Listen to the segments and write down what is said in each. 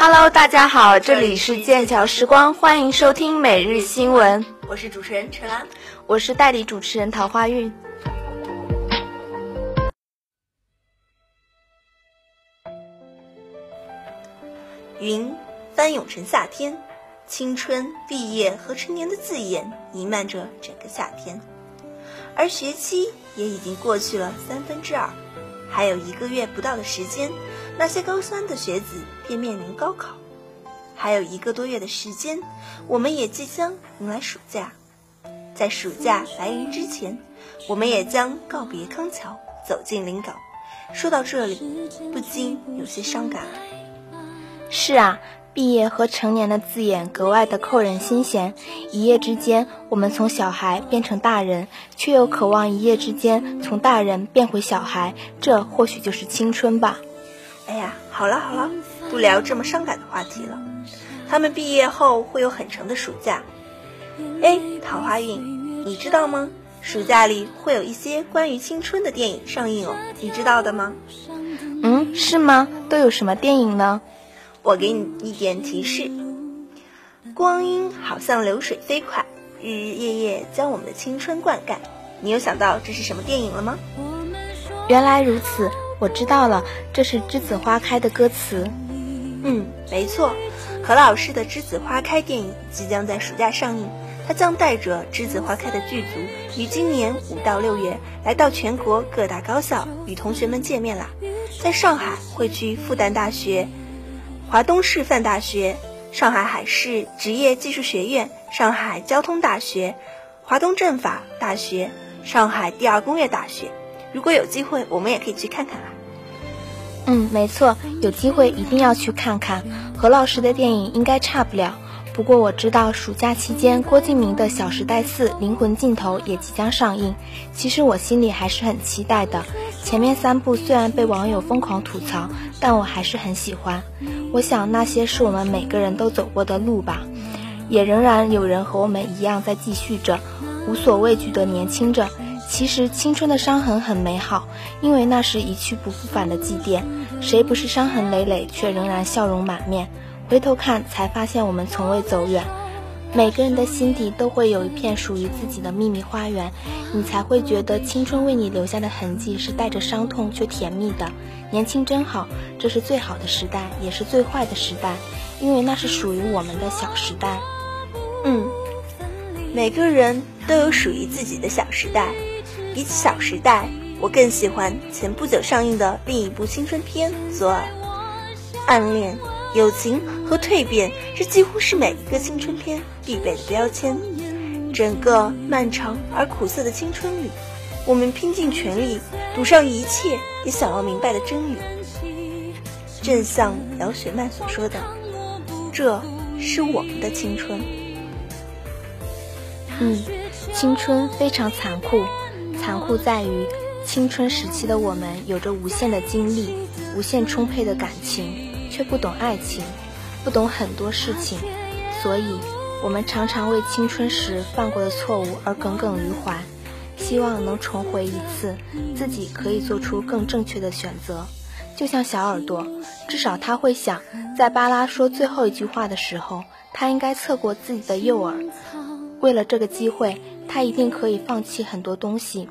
Hello，大家好，这里是剑桥时光，欢迎收听每日新闻。我是主持人陈安，我是代理主持人桃花运。云翻涌成夏天，青春、毕业和成年的字眼弥漫着整个夏天，而学期也已经过去了三分之二，还有一个月不到的时间，那些高三的学子便面临高考，还有一个多月的时间，我们也即将迎来暑假，在暑假来临之前，我们也将告别康桥，走进临港。说到这里，不禁有些伤感。是啊，毕业和成年的字眼格外的扣人心弦。一夜之间，我们从小孩变成大人，却又渴望一夜之间从大人变回小孩。这或许就是青春吧。哎呀，好了好了，不聊这么伤感的话题了。他们毕业后会有很长的暑假。哎，桃花运，你知道吗？暑假里会有一些关于青春的电影上映哦，你知道的吗？嗯，是吗？都有什么电影呢？我给你一点提示：光阴好像流水飞快，日日夜夜将我们的青春灌溉。你有想到这是什么电影了吗？原来如此，我知道了，这是《栀子花开》的歌词。嗯，没错，何老师的《栀子花开》电影即将在暑假上映，他将带着《栀子花开》的剧组，于今年五到六月来到全国各大高校与同学们见面啦。在上海会去复旦大学。华东师范大学、上海海事职业技术学院、上海交通大学、华东政法大学、上海第二工业大学。如果有机会，我们也可以去看看啊。嗯，没错，有机会一定要去看看。何老师的电影应该差不了。不过我知道，暑假期间郭敬明的《小时代四：灵魂尽头》也即将上映。其实我心里还是很期待的。前面三部虽然被网友疯狂吐槽，但我还是很喜欢。我想那些是我们每个人都走过的路吧，也仍然有人和我们一样在继续着，无所畏惧的年轻着。其实青春的伤痕很美好，因为那是一去不复返的祭奠。谁不是伤痕累累，却仍然笑容满面？回头看，才发现我们从未走远。每个人的心底都会有一片属于自己的秘密花园，你才会觉得青春为你留下的痕迹是带着伤痛却甜蜜的。年轻真好，这是最好的时代，也是最坏的时代，因为那是属于我们的小时代。嗯，每个人都有属于自己的小时代。比起小时代，我更喜欢前不久上映的另一部青春片《左耳》，暗恋。友情和蜕变，这几乎是每一个青春片必备的标签。整个漫长而苦涩的青春里，我们拼尽全力，赌上一切，也想要明白的真理。正像姚雪漫所说的：“这是我们的青春。”嗯，青春非常残酷，残酷在于青春时期的我们有着无限的精力，无限充沛的感情。却不懂爱情，不懂很多事情，所以，我们常常为青春时犯过的错误而耿耿于怀，希望能重回一次，自己可以做出更正确的选择。就像小耳朵，至少他会想，在巴拉说最后一句话的时候，他应该侧过自己的右耳。为了这个机会，他一定可以放弃很多东西。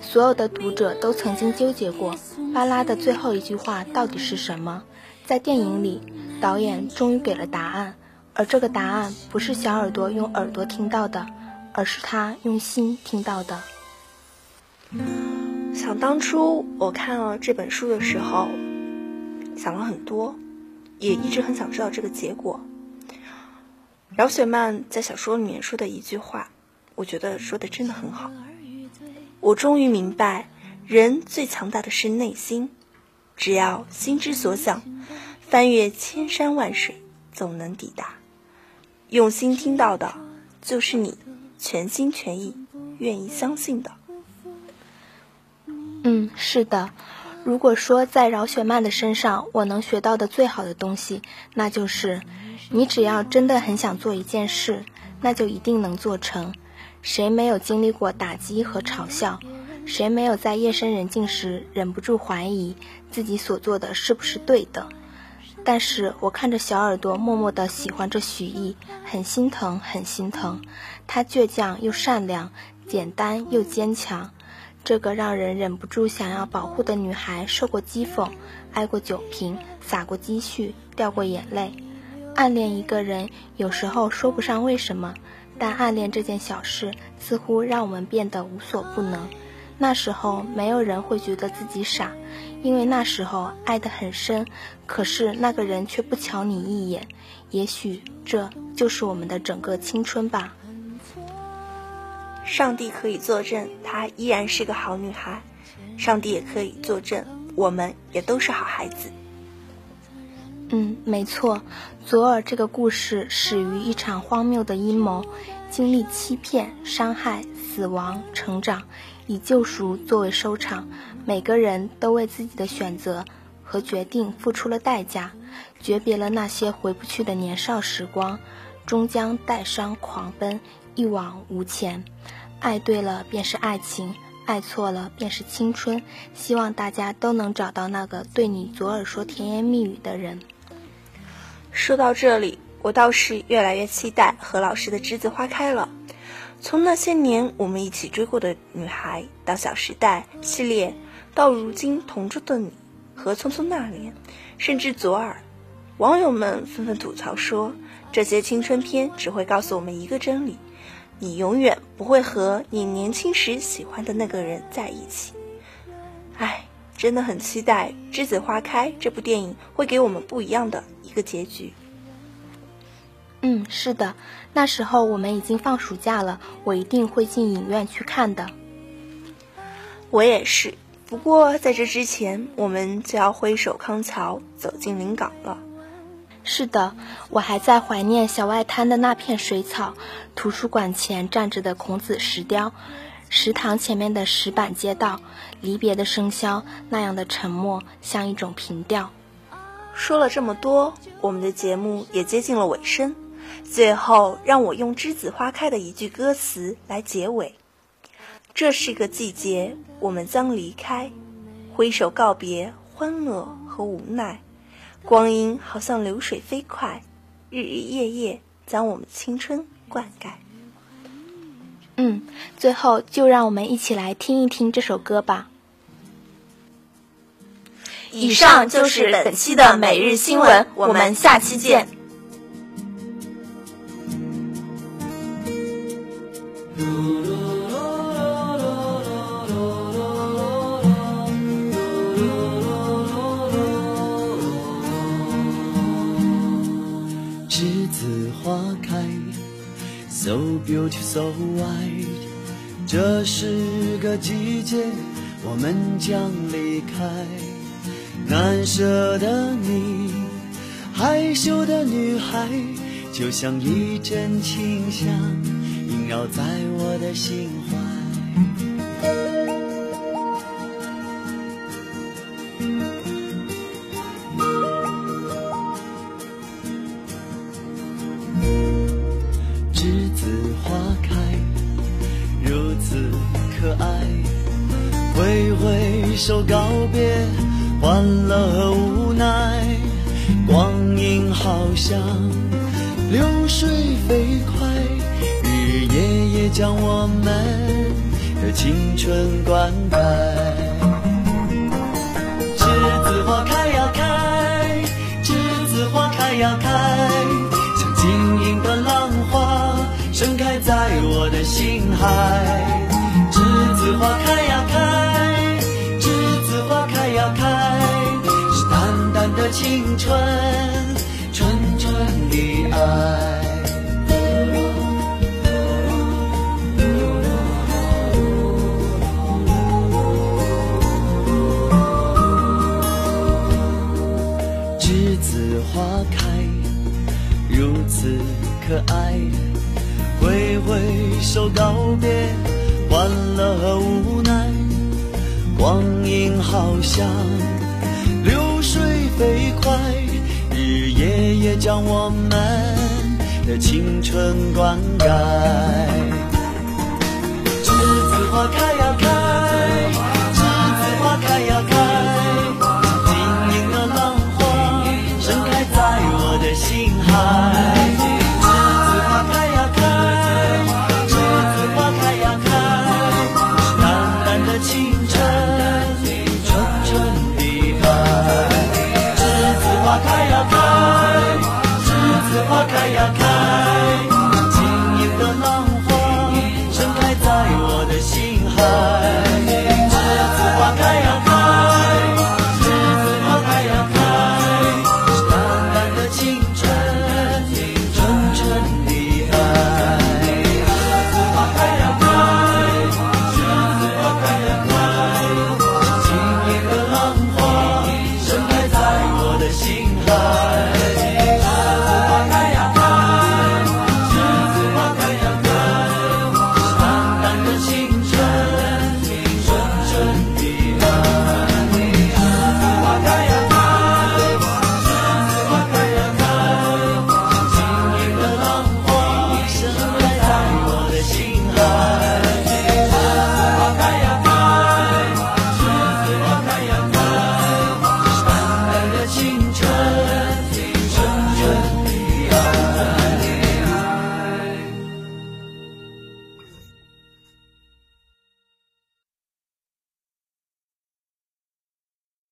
所有的读者都曾经纠结过，巴拉的最后一句话到底是什么？在电影里，导演终于给了答案，而这个答案不是小耳朵用耳朵听到的，而是他用心听到的。想当初我看了这本书的时候，想了很多，也一直很想知道这个结果。饶雪漫在小说里面说的一句话，我觉得说的真的很好。我终于明白，人最强大的是内心。只要心之所想，翻越千山万水，总能抵达。用心听到的，就是你全心全意愿意相信的。嗯，是的。如果说在饶雪漫的身上，我能学到的最好的东西，那就是：你只要真的很想做一件事，那就一定能做成。谁没有经历过打击和嘲笑？谁没有在夜深人静时忍不住怀疑自己所做的是不是对的？但是我看着小耳朵默默地喜欢着许艺，很心疼，很心疼。她倔强又善良，简单又坚强。这个让人忍不住想要保护的女孩，受过讥讽，挨过酒瓶，撒过积蓄，掉过眼泪。暗恋一个人，有时候说不上为什么，但暗恋这件小事，似乎让我们变得无所不能。那时候，没有人会觉得自己傻，因为那时候爱得很深，可是那个人却不瞧你一眼。也许这就是我们的整个青春吧。上帝可以作证，她依然是个好女孩；上帝也可以作证，我们也都是好孩子。嗯，没错。左耳这个故事始于一场荒谬的阴谋，经历欺骗、伤害、死亡、成长，以救赎作为收场。每个人都为自己的选择和决定付出了代价，诀别了那些回不去的年少时光，终将带伤狂奔。一往无前，爱对了便是爱情，爱错了便是青春。希望大家都能找到那个对你左耳说甜言蜜语的人。说到这里，我倒是越来越期待何老师的《栀子花开》了。从那些年我们一起追过的女孩，到《小时代》系列，到如今同桌的你和《匆匆那年》，甚至左耳，网友们纷纷吐槽说，这些青春片只会告诉我们一个真理。你永远不会和你年轻时喜欢的那个人在一起。唉，真的很期待《栀子花开》这部电影会给我们不一样的一个结局。嗯，是的，那时候我们已经放暑假了，我一定会进影院去看的。我也是，不过在这之前，我们就要挥手康桥，走进临港了。是的，我还在怀念小外滩的那片水草，图书馆前站着的孔子石雕，食堂前面的石板街道，离别的笙箫，那样的沉默像一种平调。说了这么多，我们的节目也接近了尾声，最后让我用《栀子花开》的一句歌词来结尾：这是个季节，我们将离开，挥手告别欢乐和无奈。光阴好像流水飞快，日日夜夜将我们青春灌溉。嗯，最后就让我们一起来听一听这首歌吧。以上就是本期的每日新闻，我们下期见。栀子花开 So beautiful, so white。这是个季节，我们将离开。舍的你，害羞的女孩，就像一阵清香，萦绕在我的心怀。栀子花开，如此可爱挥挥手告别欢乐和无奈，光阴好像流水飞快，日日夜夜将我们的青春灌溉。栀子花开呀开，栀子花开呀开，像晶莹的浪花盛开在我的心海。栀子花开呀青春，纯纯的爱。栀子花开，如此可爱。挥挥手告别欢乐和无奈，光阴好像。飞快，日日夜夜将我们的青春灌溉。栀子花开呀开，栀子花开呀开，晶莹的浪花盛开。在我的心海心